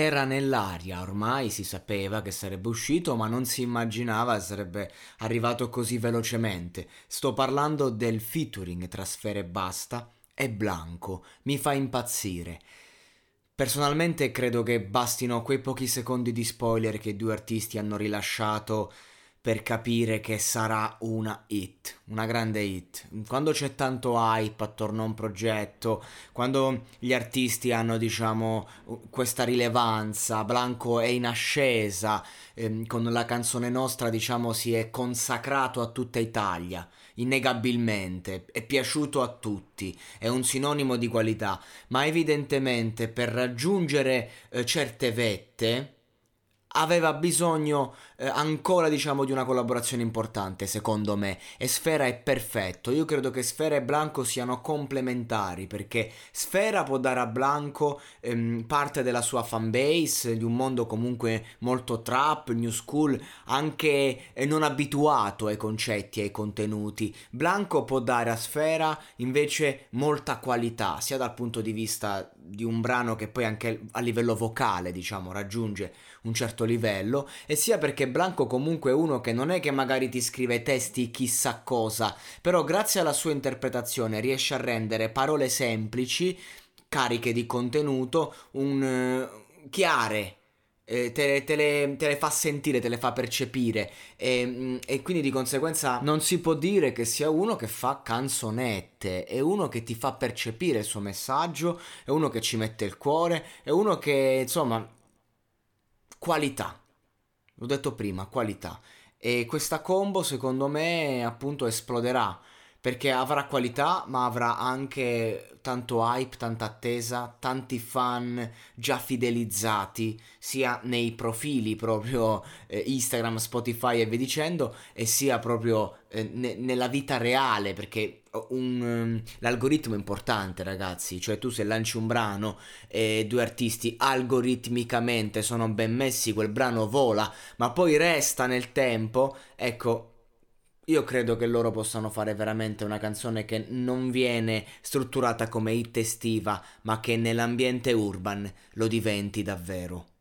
era nell'aria, ormai si sapeva che sarebbe uscito, ma non si immaginava sarebbe arrivato così velocemente. Sto parlando del featuring tra Sfera e Basta e Blanco, mi fa impazzire. Personalmente credo che bastino quei pochi secondi di spoiler che i due artisti hanno rilasciato per capire che sarà una hit, una grande hit. Quando c'è tanto hype attorno a un progetto, quando gli artisti hanno, diciamo, questa rilevanza, Blanco è in ascesa, ehm, con la canzone nostra, diciamo, si è consacrato a tutta Italia, innegabilmente, è piaciuto a tutti, è un sinonimo di qualità, ma evidentemente per raggiungere eh, certe vette aveva bisogno eh, ancora diciamo di una collaborazione importante secondo me. E Sfera è perfetto. Io credo che Sfera e Blanco siano complementari perché Sfera può dare a Blanco ehm, parte della sua fanbase di un mondo comunque molto trap new school anche eh, non abituato ai concetti ai contenuti. Blanco può dare a Sfera invece molta qualità sia dal punto di vista di un brano che poi anche a livello vocale diciamo raggiunge un certo livello e sia perché Blanco comunque è uno che non è che magari ti scrive testi chissà cosa, però grazie alla sua interpretazione riesce a rendere parole semplici, cariche di contenuto, un uh, chiare eh, te, te, le, te, le, fa sentire, te le fa percepire e, mm, e, quindi di conseguenza non si può dire che sia uno che fa canzonette, è uno che ti fa percepire il suo messaggio, è uno che ci mette il cuore, è uno che insomma qualità. L'ho detto prima, qualità. E questa combo secondo me appunto esploderà perché avrà qualità ma avrà anche tanto hype, tanta attesa, tanti fan già fidelizzati sia nei profili proprio eh, Instagram, Spotify e via dicendo e sia proprio eh, ne- nella vita reale perché un, um, l'algoritmo è importante ragazzi. Cioè tu se lanci un brano e due artisti algoritmicamente sono ben messi quel brano vola ma poi resta nel tempo ecco io credo che loro possano fare veramente una canzone che non viene strutturata come hit estiva, ma che nell'ambiente urban lo diventi davvero.